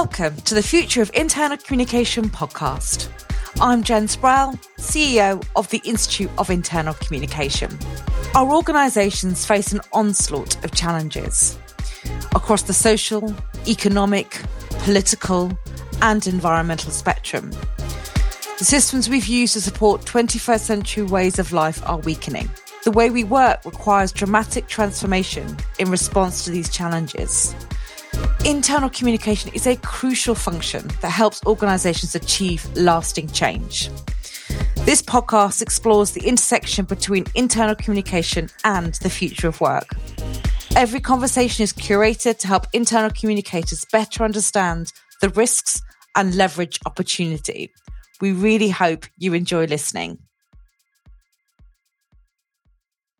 Welcome to the Future of Internal Communication podcast. I'm Jen Sproul, CEO of the Institute of Internal Communication. Our organisations face an onslaught of challenges across the social, economic, political, and environmental spectrum. The systems we've used to support 21st century ways of life are weakening. The way we work requires dramatic transformation in response to these challenges. Internal communication is a crucial function that helps organizations achieve lasting change. This podcast explores the intersection between internal communication and the future of work. Every conversation is curated to help internal communicators better understand the risks and leverage opportunity. We really hope you enjoy listening.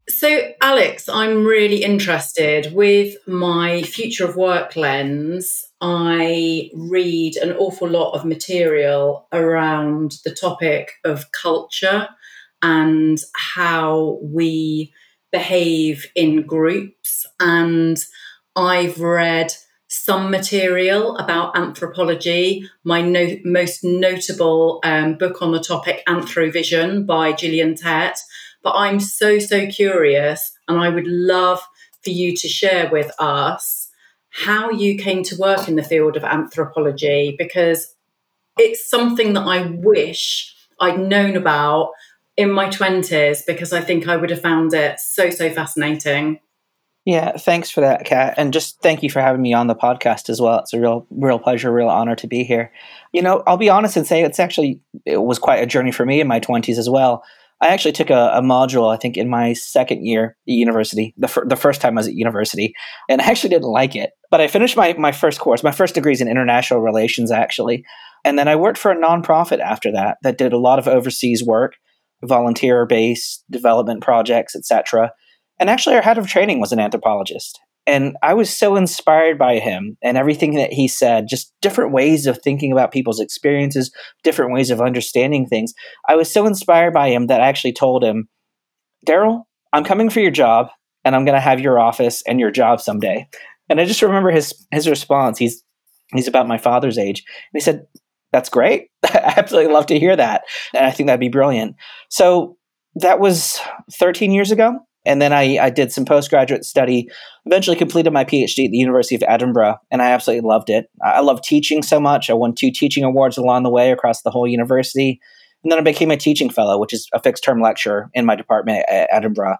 So, Alex, I'm really interested with my future of work lens. I read an awful lot of material around the topic of culture and how we behave in groups. And I've read some material about anthropology. My no- most notable um, book on the topic, Anthrovision by Gillian Tett but I'm so, so curious, and I would love for you to share with us how you came to work in the field of anthropology because it's something that I wish I'd known about in my 20s because I think I would have found it so, so fascinating. Yeah, thanks for that, Cat, and just thank you for having me on the podcast as well. It's a real, real pleasure, real honor to be here. You know, I'll be honest and say it's actually it was quite a journey for me in my twenties as well. I actually took a, a, module, I think, in my second year at university, the, fir- the first time I was at university, and I actually didn't like it. But I finished my, my first course. My first degree is in international relations, actually. And then I worked for a nonprofit after that that did a lot of overseas work, volunteer based development projects, etc. And actually, our head of training was an anthropologist. And I was so inspired by him and everything that he said, just different ways of thinking about people's experiences, different ways of understanding things. I was so inspired by him that I actually told him, Daryl, I'm coming for your job and I'm going to have your office and your job someday. And I just remember his his response. He's he's about my father's age. And he said, That's great. I absolutely love to hear that. And I think that'd be brilliant. So that was 13 years ago. And then I, I did some postgraduate study, eventually completed my PhD at the University of Edinburgh, and I absolutely loved it. I love teaching so much. I won two teaching awards along the way across the whole university. And then I became a teaching fellow, which is a fixed term lecturer in my department at Edinburgh.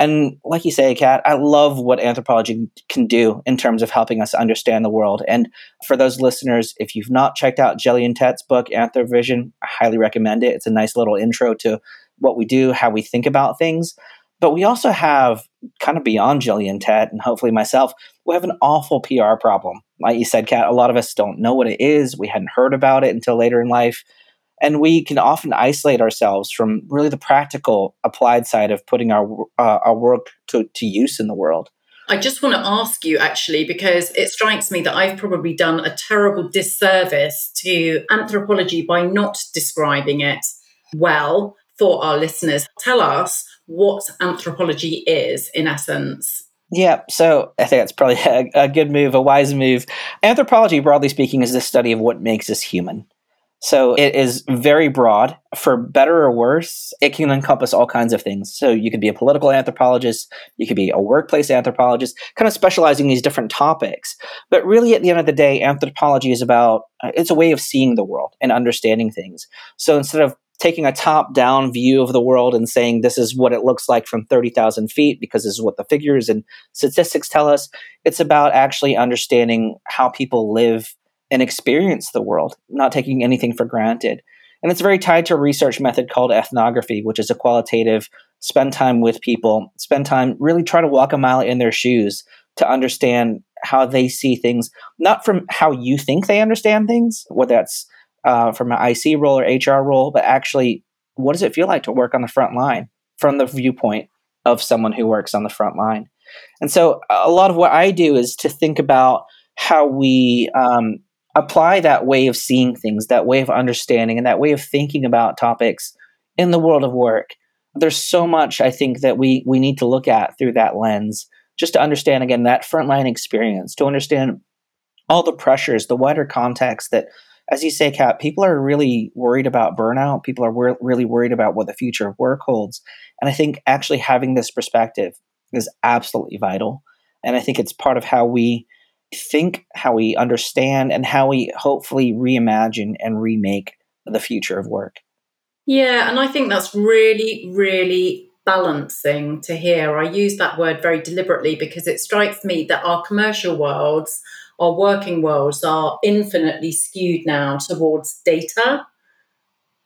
And like you say, Cat, I love what anthropology can do in terms of helping us understand the world. And for those listeners, if you've not checked out Gillian Tett's book, Anthrovision, I highly recommend it. It's a nice little intro to what we do, how we think about things. But we also have, kind of beyond Gillian Tett and hopefully myself, we have an awful PR problem. Like you said, Cat, a lot of us don't know what it is. We hadn't heard about it until later in life. And we can often isolate ourselves from really the practical, applied side of putting our, uh, our work to, to use in the world. I just want to ask you actually, because it strikes me that I've probably done a terrible disservice to anthropology by not describing it well for our listeners. Tell us what anthropology is in essence. Yeah, so I think that's probably a, a, good move, a wise move. Anthropology, broadly speaking, is the study of what makes us human. So it is very broad. For better or worse, it can encompass all kinds of things. So you could be a political anthropologist, you could be a workplace anthropologist, kind of specializing in these different topics. But really, at the end of the day, anthropology is about uh, it's a way of seeing the world and understanding things. So instead of taking a top down view of the world and saying this is what it looks like from 30,000 feet because this is what the figures and statistics tell us. It's about actually understanding how people live and experience the world, not taking anything for granted. And it's very tied to a research method called ethnography, which is a qualitative spend time with people, spend time really try to walk a mile in their shoes to understand how they see things, not from how you think they understand things, whether that's uh, from an IC role or HR role, but actually, what does it feel like to work on the front line from the viewpoint of someone who works on the front line? And so, a lot of what I do is to think about how we um, apply that way of seeing things, that way of understanding, and that way of thinking about topics in the world of work. There's so much I think that we we need to look at through that lens, just to understand again that frontline experience, to understand all the pressures, the wider context that, as you say, Cat, people are really worried about burnout. People are wor- really worried about what the future of work holds. And I think actually having this perspective is absolutely vital. And I think it's part of how we think, how we understand, and how we hopefully reimagine and remake the future of work. Yeah, and I think that's really, really balancing to hear. I use that word very deliberately because it strikes me that our commercial worlds, our working worlds are infinitely skewed now towards data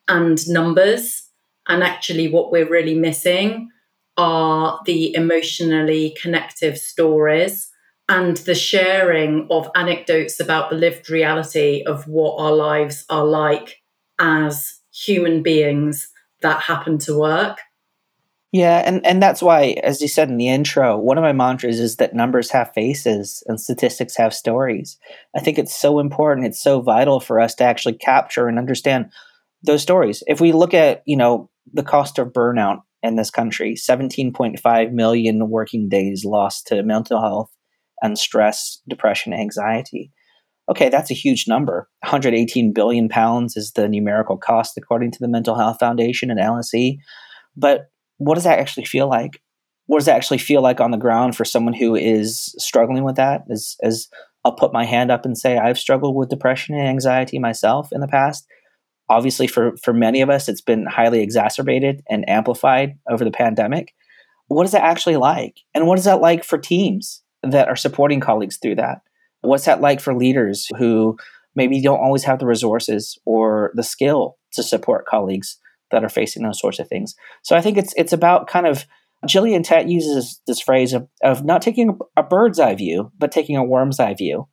and numbers. And actually, what we're really missing are the emotionally connective stories and the sharing of anecdotes about the lived reality of what our lives are like as human beings that happen to work. Yeah, and, and that's why, as you said in the intro, one of my mantras is that numbers have faces and statistics have stories. I think it's so important, it's so vital for us to actually capture and understand those stories. If we look at, you know, the cost of burnout in this country, 17.5 million working days lost to mental health and stress, depression, anxiety. Okay, that's a huge number. 118 billion pounds is the numerical cost according to the Mental Health Foundation and LSE. But what does that actually feel like? What does that actually feel like on the ground for someone who is struggling with that? As, as I'll put my hand up and say, I've struggled with depression and anxiety myself in the past. Obviously, for, for many of us, it's been highly exacerbated and amplified over the pandemic. What is that actually like? And what is that like for teams that are supporting colleagues through that? What's that like for leaders who maybe don't always have the resources or the skill to support colleagues that are facing those sorts of things? So I think it's it's about kind of Gillian Tett uses this phrase of, of not taking a bird's eye view, but taking a worm's eye view.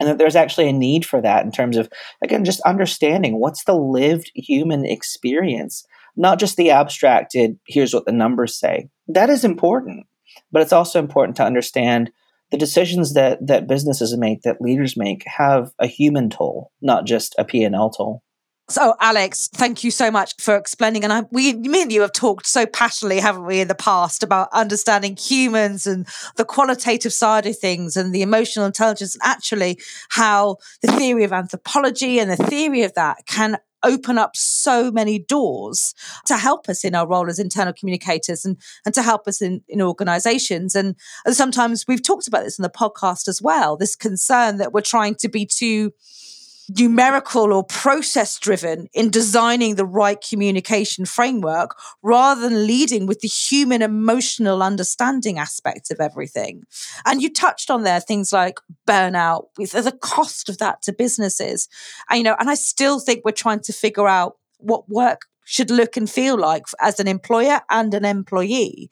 And that there's actually a need for that in terms of, again, just understanding what's the lived human experience, not just the abstracted, here's what the numbers say. That is important. But it's also important to understand the decisions that that businesses make, that leaders make, have a human toll, not just a P&L toll. So, Alex, thank you so much for explaining. And I, we, me and you have talked so passionately, haven't we, in the past about understanding humans and the qualitative side of things and the emotional intelligence, and actually how the theory of anthropology and the theory of that can open up so many doors to help us in our role as internal communicators and, and to help us in, in organizations. And, and sometimes we've talked about this in the podcast as well, this concern that we're trying to be too numerical or process driven in designing the right communication framework rather than leading with the human emotional understanding aspect of everything. And you touched on there things like burnout the cost of that to businesses. And, you know, and I still think we're trying to figure out what work should look and feel like as an employer and an employee.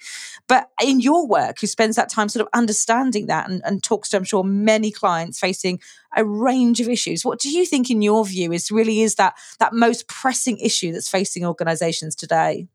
But in your work, who spends that time sort of understanding that and, and talks to, I'm sure, many clients facing a range of issues. What do you think, in your view, is really is that that most pressing issue that's facing organizations today?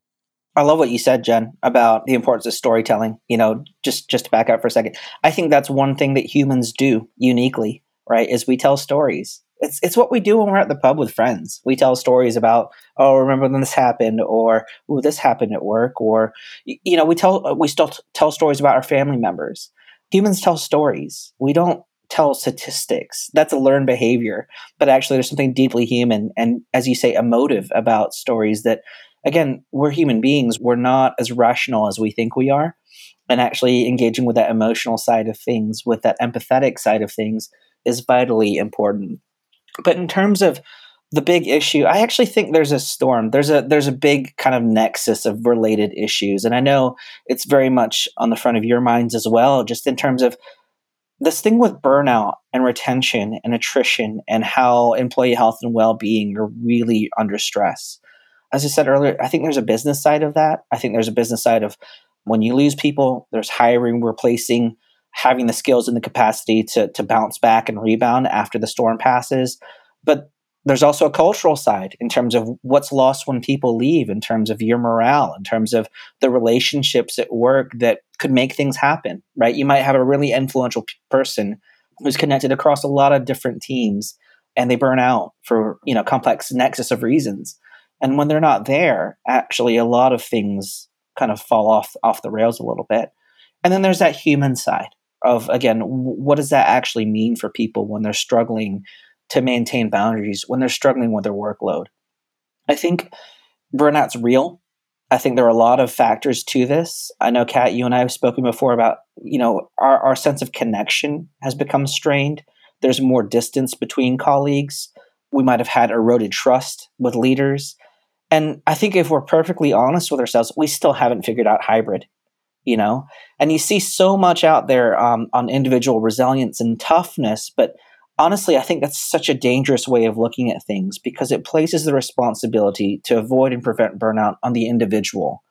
I love what you said, Jen, about the importance of storytelling. You know, just just to back up for a second, I think that's one thing that humans do uniquely, right? Is we tell stories it's it's what we do when we're at the pub with friends. We tell stories about, oh, remember when this happened, or oh, this happened at work, or you know, we tell uh, we still tell stories about our family members. Humans tell stories. We don't tell statistics. That's a learned behavior, but actually, there's something deeply human and, as you say, emotive about stories. That again, we're human beings. We're not as rational as we think we are, and actually engaging with that emotional side of things, with that empathetic side of things, is vitally important. But in terms of the big issue, I actually think there's a storm. There's a there's a big kind of nexus of related issues, and I know it's very much on the front of your minds as well. Just in terms of this thing with burnout and retention and attrition and how employee health and well-being are really under stress. As I said earlier, I think there's a business side of that. I think there's a business side of when you lose people, there's hiring, replacing, having the skills and the capacity to to bounce back and rebound after the storm passes. But there's also a cultural side in terms of what's lost when people leave, in terms of your morale, in terms of the relationships at work that could make things happen, right? You might have a really influential p- person who's connected across a lot of different teams and they burn out for, you know, complex nexus of reasons. And when they're not there, actually a lot of things kind of fall off off the rails a little bit. And then there's that human side, of again what does that actually mean for people when they're struggling to maintain boundaries when they're struggling with their workload? I think burnout's real. I think there are a lot of factors to this. I know Cat you and i have spoken before about you know our, our sense of connection has become strained. There's more distance between colleagues. We might have had eroded trust with leaders. And i think if we're perfectly honest with ourselves we still haven't figured out hybrid you know? And you see so much out there um, on individual resilience and toughness but honestly i think that's such a dangerous way of looking at things because it places the responsibility to avoid and prevent burnout on the individual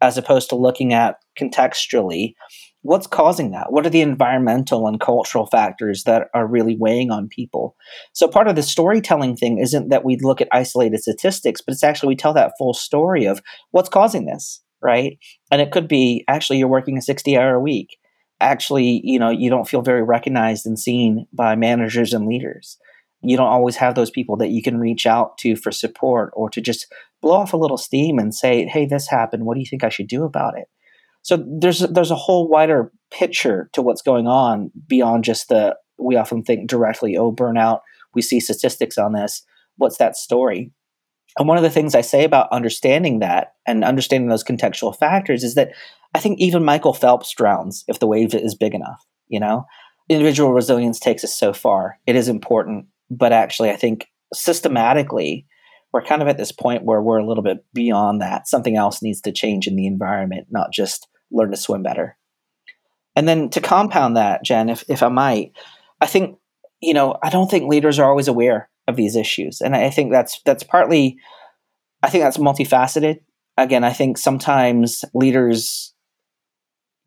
as opposed to looking at contextually what's causing that? What are the environmental and cultural factors that are really weighing on people? So part of the storytelling thing isn't that we look at isolated statistics but it's actually we tell that full story of what's causing this right? And it could be actually you're working a 60 hour week. Actually, you know, you don't feel very recognized and seen by managers and leaders. You don't always have those people that you can reach out to for support or to just blow off a little steam and say, "Hey, this happened. What do you think I should do about it?" So there's there's a whole wider picture to what's going on beyond just the we often think directly, "Oh, burnout." We see statistics on this. What's that story? And one of the things I say about understanding that and understanding those contextual factors is that I think even Michael Phelps drowns if the wave is big enough, you know? Individual resilience takes us so far. It is important, but actually I think systematically we're kind of at this point where we're a little bit beyond that. Something else needs to change in the environment, not just learn to swim better. And then to compound that, Jen, if, if I might, I think, you know, I don't think leaders are always aware of these issues. And I think that's that's partly I think that's multifaceted. Again, I think sometimes leaders,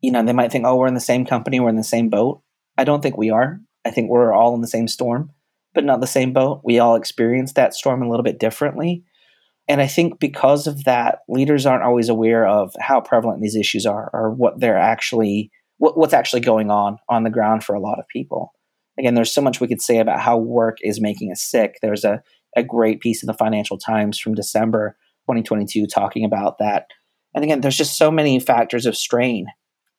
you know, they might think, oh, we're in the same company, we're in the same boat. I don't think we are. I think we're all in the same storm, but not the same boat. We all experience that storm a little bit differently. And I think because of that, leaders aren't always aware of how prevalent these issues are or what they're actually what, what's actually going on on the ground for a lot of people again, there's so much we could say about how work is making us sick. There's a, a great piece in the Financial Times from December 2022 talking about that. And again, there's just so many factors of strain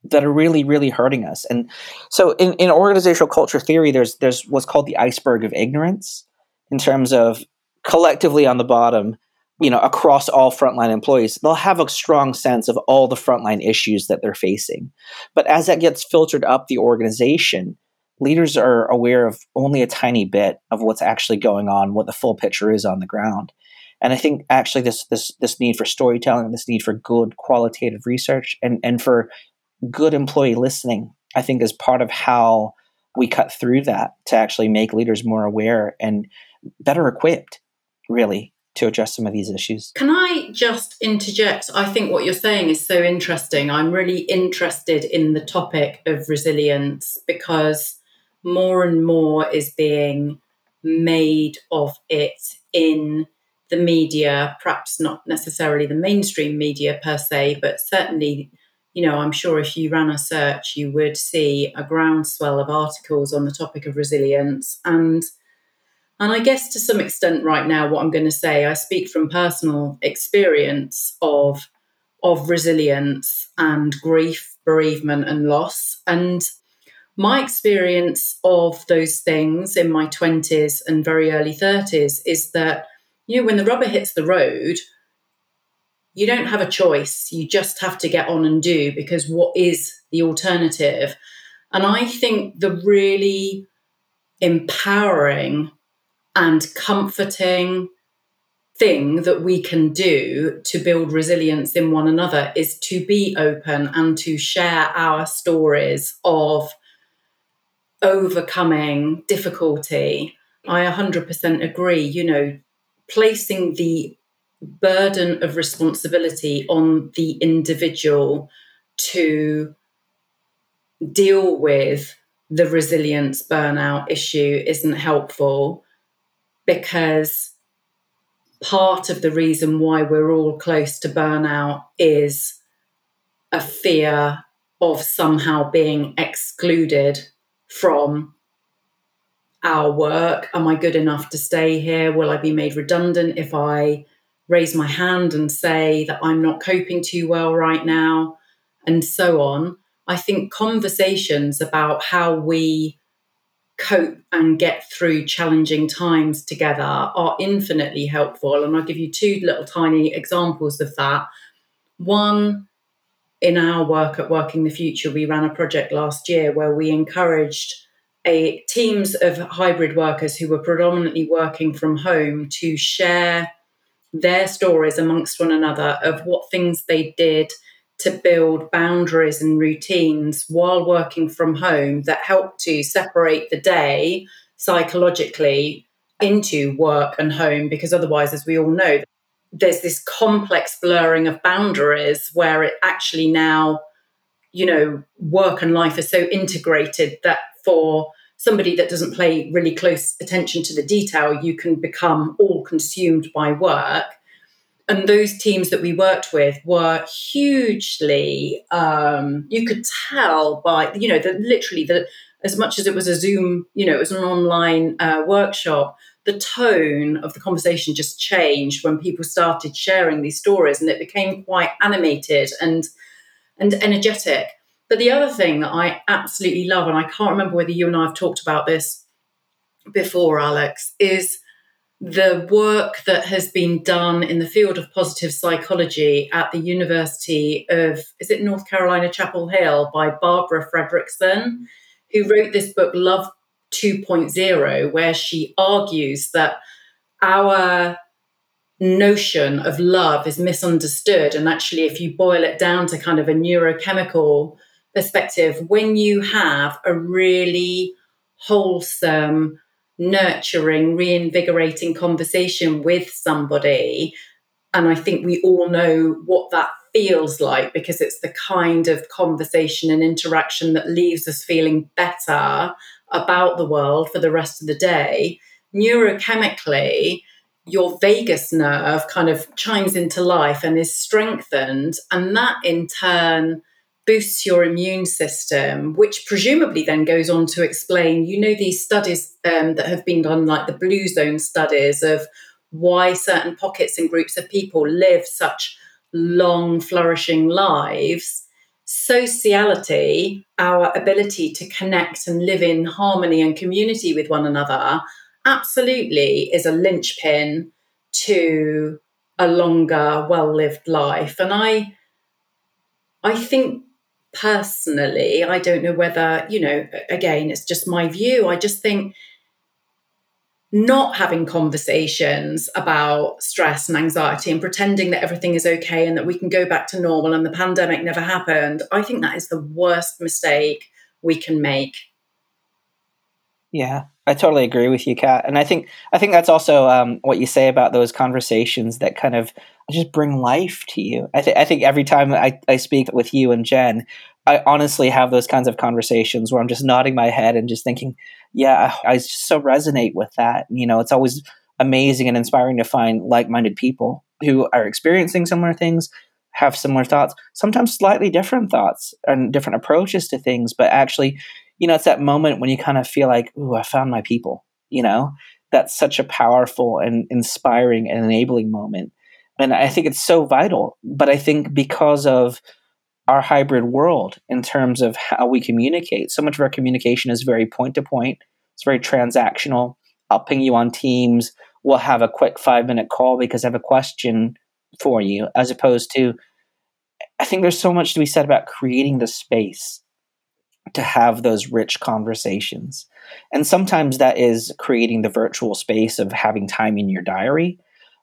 that are really, really hurting us. And so in, in organizational culture theory, there's there's what's called the iceberg of ignorance in terms of collectively on the bottom, you know, across all frontline employees, they'll have a strong sense of all the frontline issues that they're facing. But as that gets filtered up the organization, leaders are aware of only a tiny bit of what's actually going on, what the full picture is on the ground. And I think actually this this this need for storytelling, this need for good qualitative research and, and for good employee listening, I think is part of how we cut through that to actually make leaders more aware and better equipped, really, to address some of these issues. Can I just interject? I think what you're saying is so interesting. I'm really interested in the topic of resilience because more and more is being made of it in the media, perhaps not necessarily the mainstream media per se, but certainly, you know, I'm sure if you ran a search, you would see a groundswell of articles on the topic of resilience. And and I guess to some extent right now, what I'm going to say, I speak from personal experience of of resilience and grief, bereavement, and loss. And my experience of those things in my 20s and very early 30s is that, you know, when the rubber hits the road, you don't have a choice. You just have to get on and do because what is the alternative? And I think the really empowering and comforting thing that we can do to build resilience in one another is to be open and to share our stories of overcoming difficulty. I 100% agree. You know, placing the burden of responsibility on the individual to deal with the resilience burnout issue isn't helpful because part of the reason why we're all close to burnout is a fear of somehow being excluded from our work. Am I good enough to stay here? Will I be made redundant if I raise my hand and say that I'm not coping too well right now? And so on. I think conversations about how we cope and get through challenging times together are infinitely helpful. And I'll give you two little tiny examples of that. One, in our work at Working the Future, we ran a project last year where we encouraged a teams of hybrid workers who were predominantly working from home to share their stories amongst one another of what things they did to build boundaries and routines while working from home that help to separate the day psychologically into work and home because otherwise as we all know there's this complex blurring of boundaries where it actually now you know work and life are so integrated that for somebody that doesn't pay really close attention to the detail you can become all consumed by work. And those teams that we worked with were hugely um, you could tell by you know that literally that as much as it was a zoom you know it was an online uh, workshop the tone of the conversation just changed when people started sharing these stories and it became quite animated and and energetic. But the other thing that i absolutely love and i can't remember whether you and i have talked about this before alex is the work that has been done in the field of positive psychology at the University of, is it North Carolina, Chapel Hill, by Barbara Fredrickson, who wrote this book, Love 2.0, where she argues that our notion of love is misunderstood. And actually, if you boil it down to kind of a neurochemical perspective, when you have a really wholesome, nurturing, reinvigorating conversation with somebody. And I think we all know what that feels like because it's the kind of conversation and interaction that leaves us feeling better about the world for the rest of the day. Neurochemically, your vagus nerve kind of chimes into life and is strengthened. And that in turn boosts your immune system, which presumably then goes on to explain, you know, these studies um, that have been done, like the blue zone studies of why certain pockets and groups of people live such long, flourishing lives. Sociality, our ability to connect and live in harmony and community with one another, absolutely is a linchpin to a longer, well lived life. And I, I think personally, I don't know whether, you know, again, it's just my view. I just think not having conversations about stress and anxiety and pretending that everything is okay and that we can go back to normal and the pandemic never happened, I think that is the worst mistake we can make. Yeah, I totally agree with you, Cat. And I think I think that's also um, what you say about those conversations that kind of just bring life to you. I, th- I think every time I, I speak with you and Jen, I honestly have those kinds of conversations where I'm just nodding my head and just thinking, yeah, I just so resonate with that. You know, it's always amazing and inspiring to find like-minded people who are experiencing similar things, have similar thoughts, sometimes slightly different thoughts and different approaches to things, but actually you know, it's that moment when you kind of feel like, ooh, I found my people, you know? That's such a powerful and inspiring and enabling moment. And I think it's so vital. But I think because of our hybrid world in terms of how we communicate, so much of our communication is very point to point, it's very transactional. I'll ping you on Teams. We'll have a quick five minute call because I have a question for you, as opposed to, I think there's so much to be said about creating the space to have those rich conversations. And sometimes that is creating the virtual space of having time in your diary.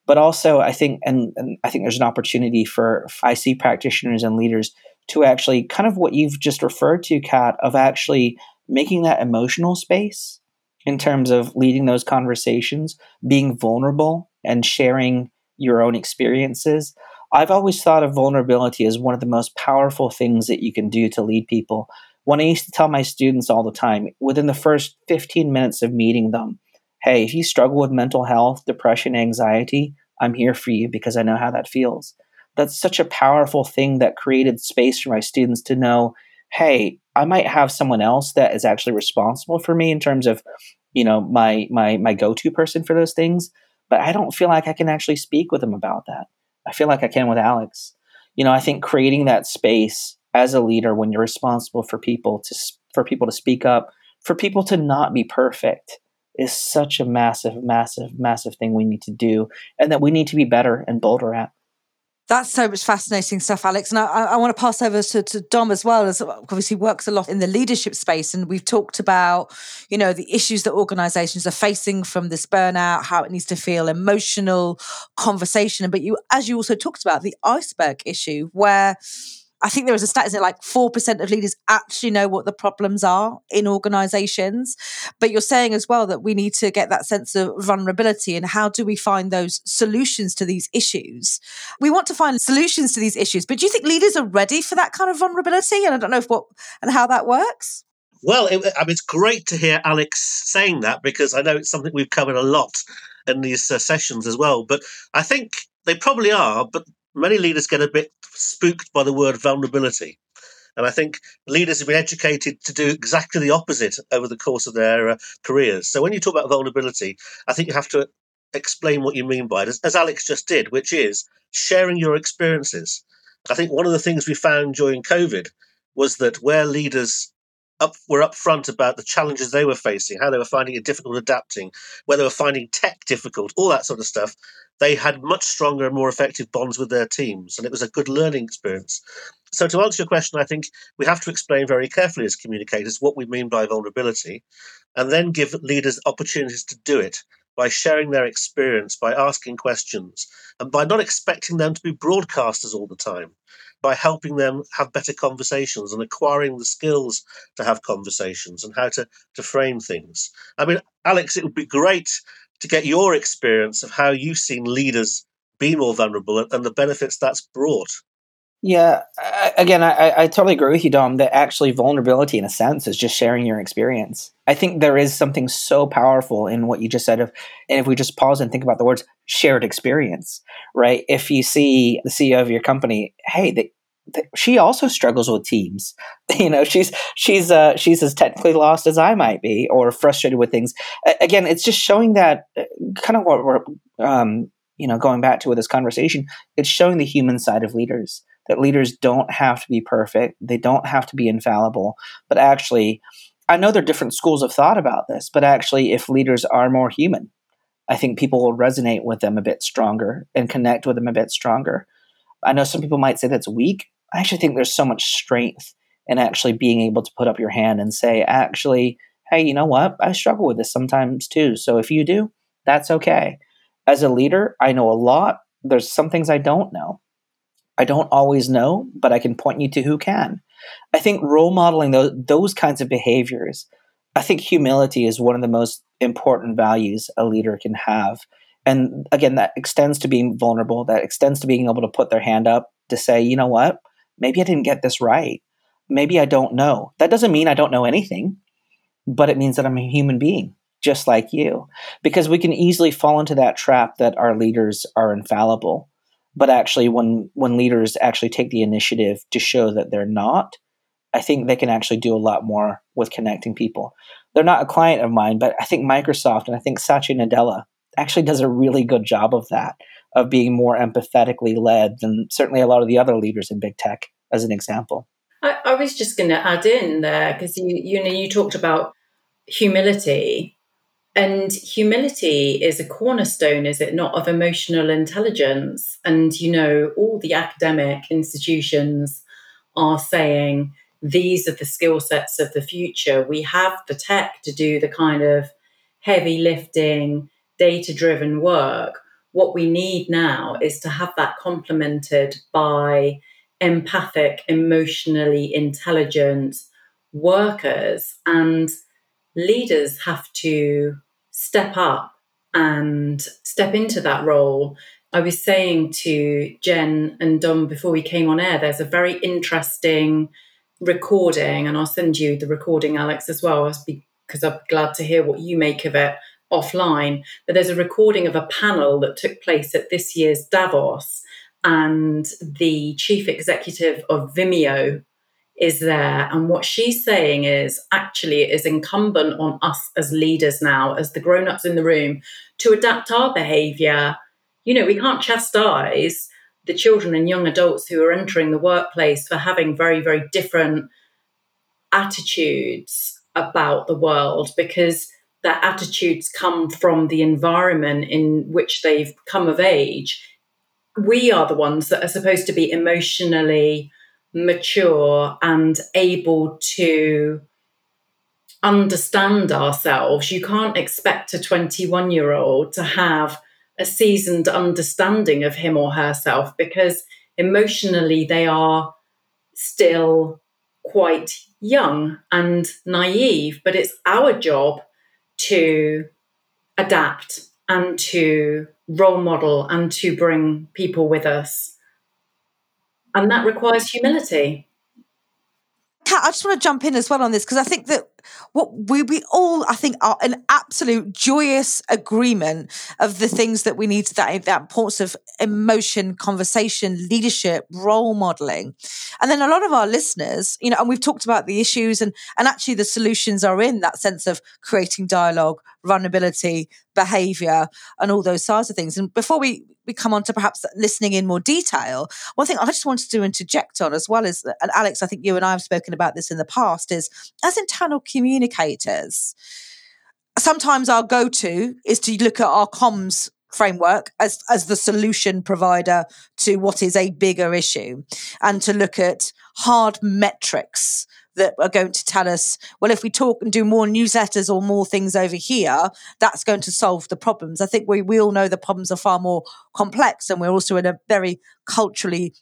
But also, I think, and, and I think there's an opportunity for IC practitioners and leaders to actually kind of what you've just referred to, Cat, of actually making that emotional space in terms of leading those conversations, being vulnerable and sharing your own experiences. I've always thought of vulnerability as one of the most powerful things that you can do to lead people when I used to tell my students all the time, within the first 15 minutes of meeting them, hey, if you struggle with mental health, depression, anxiety, I'm here for you because I know how that feels. That's such a powerful thing that created space for my students to know, hey, I might have someone else that is actually responsible for me in terms of, you know, my my my go-to person for those things, but I don't feel like I can actually speak with them about that. I feel like I can with Alex. You know, I think creating that space as a leader when you're responsible for people to for people to speak up, for people to not be perfect is such a massive, massive, massive thing we need to do, and that we need to be better and bolder at. That's so much fascinating stuff, Alex. And I, I want to pass over to, to Dom as well, as obviously works a lot in the leadership space. And we've talked about, you know, the issues that organizations are facing from this burnout, how it needs to feel emotional conversation. But you, as you also talked about, the iceberg issue, where I think there was a stat that like 4% of leaders actually know what the problems are in organizations. But you're saying as well that we need to get that sense of vulnerability and how do we find those solutions to these issues? We want to find solutions to these issues, but do you think leaders are ready for that kind of vulnerability? And I don't know if what and how that works. Well, it, I mean, it's great to hear Alex saying that because I know it's something we've covered a lot in these uh, sessions as well. But I think they probably are, but many leaders get a bit spooked by the word vulnerability. And I think leaders have been educated to do exactly the opposite over the course of their uh, careers. So when you talk about vulnerability, I think you have to explain what you mean by it, as, as Alex just did, which is sharing your experiences. I think one of the things we found during COVID was that where leaders up, were upfront about the challenges they were facing, how they were finding it difficult adapting, where they were finding tech difficult, all that sort of stuff, they had much stronger and more effective bonds with their teams, and it was a good learning experience. So, to answer your question, I think we have to explain very carefully as communicators what we mean by vulnerability, and then give leaders opportunities to do it by sharing their experience, by asking questions, and by not expecting them to be broadcasters all the time, by helping them have better conversations and acquiring the skills to have conversations and how to, to frame things. I mean, Alex, it would be great to get your experience of how you've seen leaders be more vulnerable and the benefits that's brought. Yeah, again, I, I totally agree with you, Dom, that actually vulnerability, in a sense, is just sharing your experience. I think there is something so powerful in what you just said of, and if we just pause and think about the words shared experience, right? If you see the CEO of your company, hey, they, she also struggles with teams. You know, she's she's uh, she's as technically lost as I might be, or frustrated with things. Again, it's just showing that uh, kind of what we're um, you know going back to with this conversation. It's showing the human side of leaders that leaders don't have to be perfect, they don't have to be infallible, but actually, I know there are different schools of thought about this, but actually, if leaders are more human, I think people will resonate with them a bit stronger and connect with them a bit stronger. I know some people might say that's weak. I actually think there's so much strength in actually being able to put up your hand and say, actually, hey, you know what? I struggle with this sometimes too. So if you do, that's okay. As a leader, I know a lot. There's some things I don't know. I don't always know, but I can point you to who can. I think role modeling those, those kinds of behaviors, I think humility is one of the most important values a leader can have. And again, that extends to being vulnerable, that extends to being able to put their hand up to say, you know what, maybe I didn't get this right. Maybe I don't know. That doesn't mean I don't know anything, but it means that I'm a human being just like you. Because we can easily fall into that trap that our leaders are infallible. But actually when when leaders actually take the initiative to show that they're not, I think they can actually do a lot more with connecting people. They're not a client of mine, but I think Microsoft and I think Satya Nadella actually does a really good job of that of being more empathetically led than certainly a lot of the other leaders in big tech, as an example. I, I was just going to add in there because you you know you talked about humility, and humility is a cornerstone, is it not, of emotional intelligence? And you know all the academic institutions are saying these are the skill sets of the future. We have the tech to do the kind of heavy lifting, data driven work what we need now is to have that complemented by empathic, emotionally intelligent workers. And leaders have to step up and step into that role. I was saying to Jen and Dom before we came on air, there's a very interesting recording, and I'll send you the recording, Alex, as well, because I'm glad to hear what you make of it offline, but there's a recording of a panel that took place at this year's Davos, and the chief executive of Vimeo is there. And what she's saying is actually it is incumbent on us as leaders now, as the grown ups in the room, to adapt our behavior. You know, we can't chastise, the children and young adults who are entering the workplace for having very, very different attitudes about the world because their attitudes come from the environment in which they've come of age. We are the ones that are supposed to be emotionally mature and able to understand ourselves. You can't expect a 21 year old to have a seasoned understanding of him or herself because emotionally they are still quite young and naive. But it's our job to adapt and to role model and to bring people with us. And that requires humility. I just want to jump in as well on this because I think that what we, we all, I think, are an absolute joyous agreement of the things that we need that, that importance of emotion, conversation, leadership, role modeling. And then a lot of our listeners, you know, and we've talked about the issues and, and actually the solutions are in that sense of creating dialogue, vulnerability, behavior, and all those sides of things. And before we, we come on to perhaps listening in more detail, one thing I just wanted to interject on as well is, and Alex, I think you and I have spoken about this in the past, is as internal communicators, sometimes our go to is to look at our comms framework as as the solution provider to what is a bigger issue and to look at hard metrics that are going to tell us, well, if we talk and do more newsletters or more things over here, that's going to solve the problems. I think we, we all know the problems are far more complex and we're also in a very culturally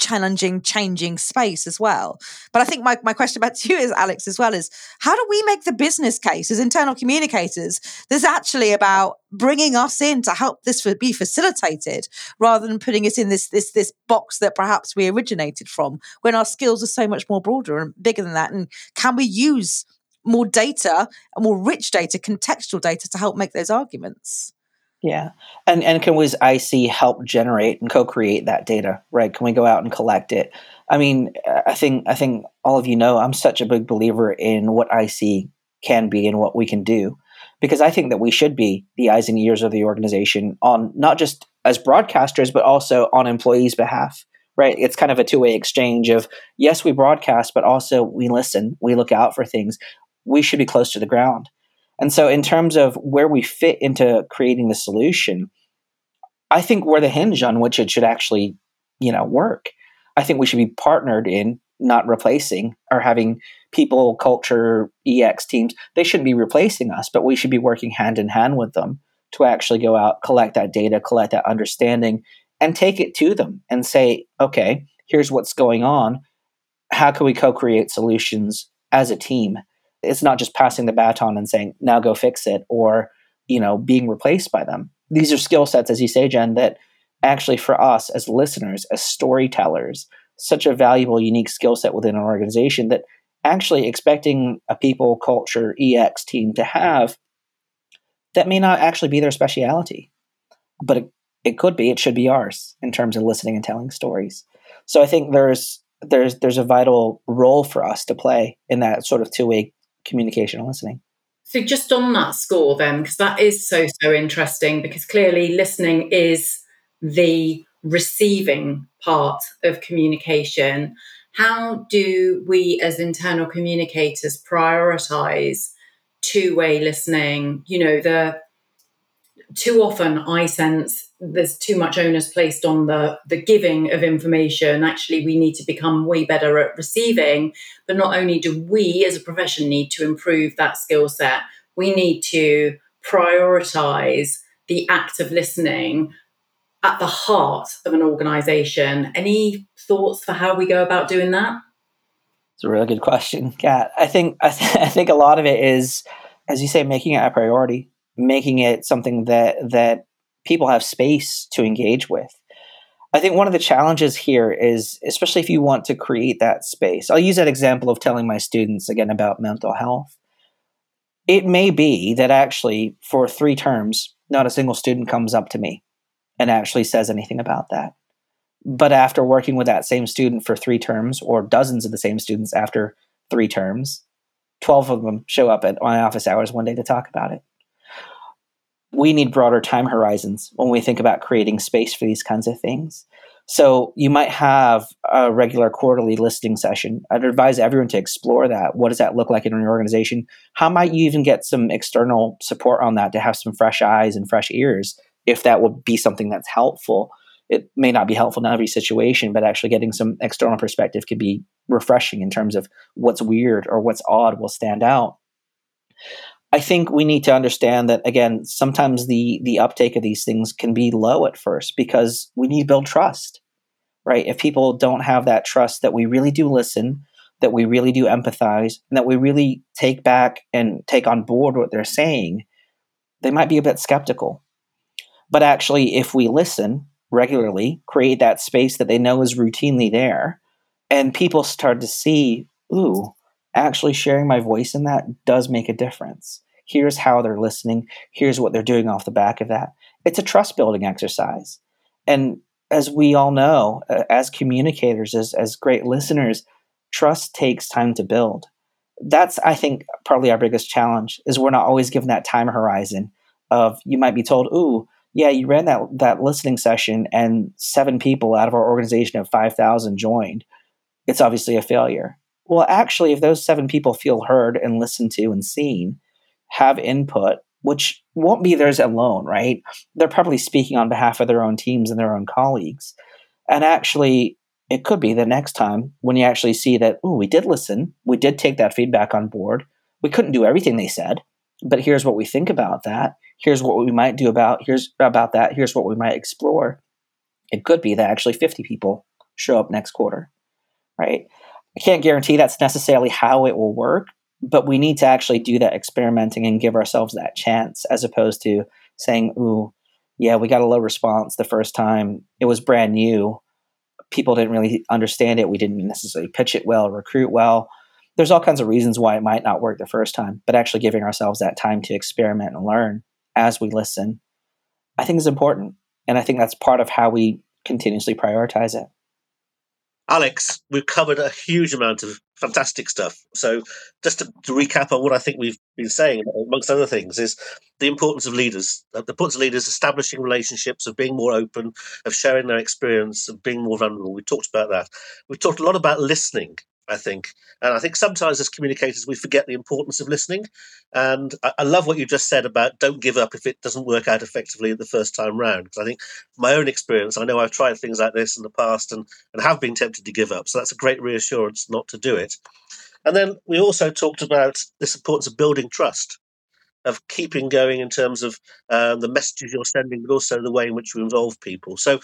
challenging, changing space as well. But I think my, my question back to you is, Alex, as well, is how do we make the business case as internal communicators that's actually about bringing us in to help this be facilitated rather than putting us in this, this, this box that perhaps we originated from when our skills are so much more broader and bigger than that? And can we use more data, more rich data, contextual data to help make those arguments? Yeah. And and can was IC help generate and co-create that data, right? Can we go out and collect it? I mean, I think I think all of you know I'm such a big believer in what IC can be and what we can do. Because I think that we should be the eyes and ears of the organization on not just as broadcasters, but also on employees' behalf. Right. It's kind of a two-way exchange of yes, we broadcast, but also we listen, we look out for things. We should be close to the ground and so, in terms of where we fit into creating the solution, I think we're the hinge on which it should actually, you know, work. I think we should be partnered in, not replacing, or having people, culture, EX teams. They shouldn't be replacing us, but we should be working hand in hand with them to actually go out, collect that data, collect that understanding, and take it to them and say, okay, here's what's going on. How can we co create solutions as a team? It's not just passing the baton and saying now go fix it or you know being replaced by them. These are skill sets as you say jen that actually for us as listeners as storytellers such a valuable unique skill set within an organization that actually expecting a people culture ex team to have that may not actually be their speciality but it, it could be it should be ours in terms of listening and telling stories. So i think there's there's there's a vital role for us to play in that sort of two-way communication and listening. So, just on that score, then, because that is so, so interesting, because clearly listening is the receiving part of communication. How do we, as internal communicators, prioritize two way listening? You know, the too often I sense there's too much onus placed on the the giving of information. Actually we need to become way better at receiving. But not only do we as a profession need to improve that skill set we need to prioritize the act of listening at the heart of an organization. Any thoughts for how we go about doing that? It's a really good question Cat. I think I, th- I think a lot of it is as you say making it a priority making it something that that people have space to engage with. I think one of the challenges here is, especially if you want to create that space, I'll use that example of telling my students again about mental health. It may be that actually, for three terms, not a single student comes up to me and actually says anything about that. But after working with that same student for three terms, or dozens of the same students after three terms, 12 of them show up at my office hours one day to talk about it we need broader time horizons when we think about creating space for these kinds of things. So you might have a regular quarterly listening session. I'd advise everyone to explore that. What does that look like in your organization? How might you even get some external support on that to have some fresh eyes and fresh ears if that would be something that's helpful? It may not be helpful in every situation, but actually getting some external perspective could be refreshing in terms of what's weird or what's odd will stand out. I think we need to understand that again, sometimes the the uptake of these things can be low at first because we need to build trust. Right? If people don't have that trust that we really do listen, that we really do empathize, and that we really take back and take on board what they're saying, they might be a bit skeptical. But actually, if we listen regularly, create that space that they know is routinely there, and people start to see, ooh, actually sharing my voice in that does make a difference. Here's how they're listening. Here's what they're doing off the back of that. It's a trust building exercise. And as we all know, as communicators, as, as great listeners, trust takes time to build. That's, I think, probably our biggest challenge is we're not always given that time horizon of you might be told, ooh, yeah, you ran that, that listening session and seven people out of our organization of 5,000 joined. It's obviously a failure well, actually, if those seven people feel heard and listened to and seen, have input, which won't be theirs alone, right? They're probably speaking on behalf of their own teams and their own colleagues. And actually, it could be the next time when you actually see that, oh, we did listen, we did take that feedback on board. We couldn't do everything they said, but here's what we think about that. Here's what we might do about here's about that. Here's what we might explore. It could be that actually 50 people show up next quarter, right? I can't guarantee that's necessarily how it will work, but we need to actually do that experimenting and give ourselves that chance as opposed to saying, ooh, yeah, we got a low response the first time. It was brand new. People didn't really understand it. We didn't necessarily pitch it well, recruit well. There's all kinds of reasons why it might not work the first time, but actually giving ourselves that time to experiment and learn as we listen, I think is important. And I think that's part of how we continuously prioritize it. Alex, we've covered a huge amount of fantastic stuff. So, just to, to, recap on what I think we've been saying, amongst other things, is the importance of leaders. The importance of leaders establishing relationships, of being more open, of sharing their experience, of being more vulnerable. We talked about that. We've talked a lot about listening I think. And I think sometimes as communicators, we forget the importance of listening. And I, I, love what you just said about don't give up if it doesn't work out effectively the first time round. Because I think my own experience, I know I've tried things like this in the past and, and have been tempted to give up. So that's a great reassurance not to do it. And then we also talked about this importance of building trust, of keeping going in terms of um, the messages you're sending, but also the way in which you involve people. So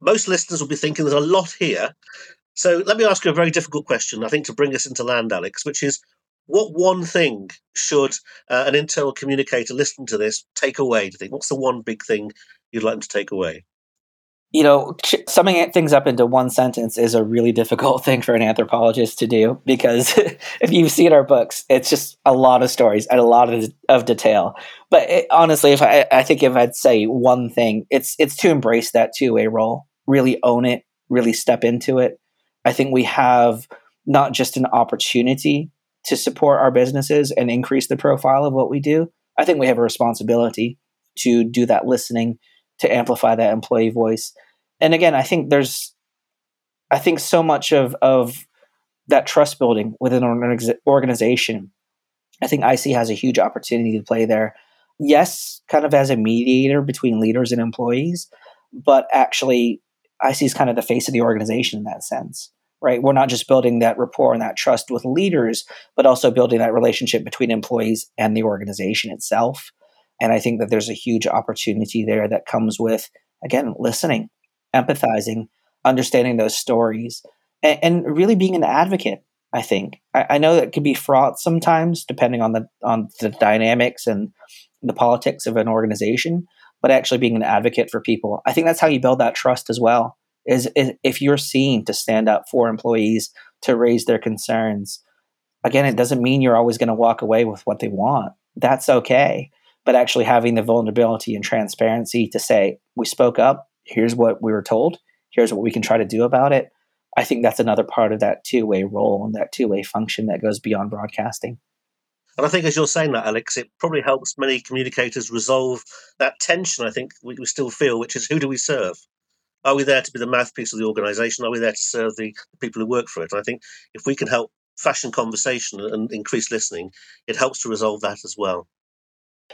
most listeners will be thinking there's a lot here, so let me ask you a very difficult question, I think, to bring us into land, Alex, which is what one thing should uh, an internal communicator listening to this take away? Do you think? What's the one big thing you'd like them to take away? You know, summing things up into one sentence is a really difficult thing for an anthropologist to do because if you've seen our books, it's just a lot of stories and a lot of, of detail. But it, honestly, if I, I think if I'd say one thing, it's it's to embrace that two way role, really own it, really step into it, I think we have not just an opportunity to support our businesses and increase the profile of what we do. I think we have a responsibility to do that listening, to amplify that employee voice. And again, I think there's, I think so much of, of that trust building within an organization, I think IC has a huge opportunity to play there. Yes, kind of as a mediator between leaders and employees, but actually, IC is kind of the face of the organization in that sense right? We're not just building that rapport and that trust with leaders, but also building that relationship between employees and the organization itself. And I think that there's a huge opportunity there that comes with, again, listening, empathizing, understanding those stories, and, and really being an advocate. I think I, I know that can be fraught sometimes, depending on the on the dynamics and the politics of an organization. But actually, being an advocate for people, I think that's how you build that trust as well is, if you're seen to stand up for employees to raise their concerns again it doesn't mean you're always going to walk away with what they want. That's okay. But actually having the vulnerability and transparency to say we spoke up. Here's what we were told. Here's what we can try to do about it. I think that's another part of that two-way role and that two-way function that goes beyond broadcasting. And I think, as you're saying that, Alex, it probably helps many communicators resolve that tension. I think we, we still feel, which is who do we serve? Are we there to be the mouthpiece of the organisation? Are we there to serve the, the people who work for it? And I think if we can help fashion conversation and increase listening, it helps to resolve that as well.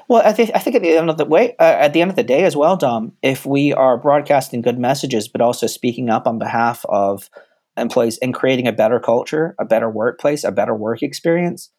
Well, I think I think at the end of the way, uh, at the end of the day as well, Dom, if we are broadcasting good messages, but also speaking up on behalf of employees and creating a better culture, a better workplace, a better work experience,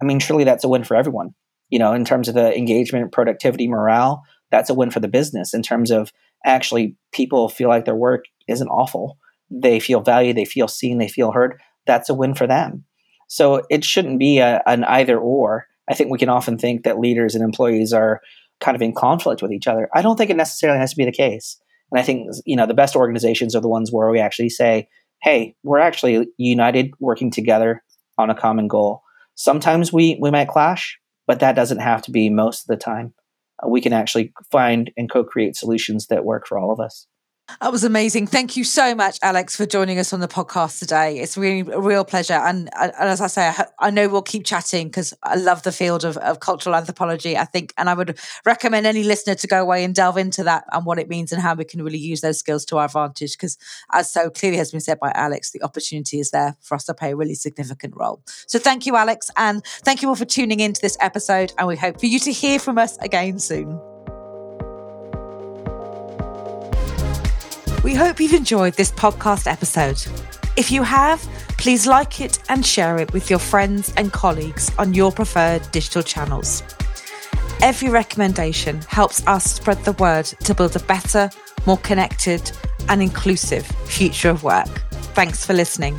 I mean, surely that's a win for everyone. You know, in terms of the engagement, productivity, morale, that's a win for the business. In terms of actually people feel like their work isn't awful, they feel valued, they feel seen, they feel heard. That's a win for them. So it shouldn't be a, an either or. I think we can often think that leaders and employees are kind of in conflict with each other. I don't think it necessarily has to be the case. And I think you know the best organizations are the ones where we actually say, "Hey, we're actually united, working together on a common goal." Sometimes we we might clash, but that doesn't have to be most of the time. We can actually find and co-create solutions that work for all of us. That was amazing. Thank you so much, Alex, for joining us on the podcast today. It's really a real pleasure. And, and as I say, I, I know we'll keep chatting because I love the field of, of cultural anthropology. I think, and I would recommend any listener to go away and delve into that and what it means and how we can really use those skills to our advantage. Because, as so clearly has been said by Alex, the opportunity is there for us to play a really significant role. So, thank you, Alex. And thank you all for tuning into this episode. And we hope for you to hear from us again soon. We hope you've enjoyed this podcast episode. If you have, please like it and share it with your friends and colleagues on your preferred digital channels. Every recommendation helps us spread the word to build a better, more connected, and inclusive future of work. Thanks for listening.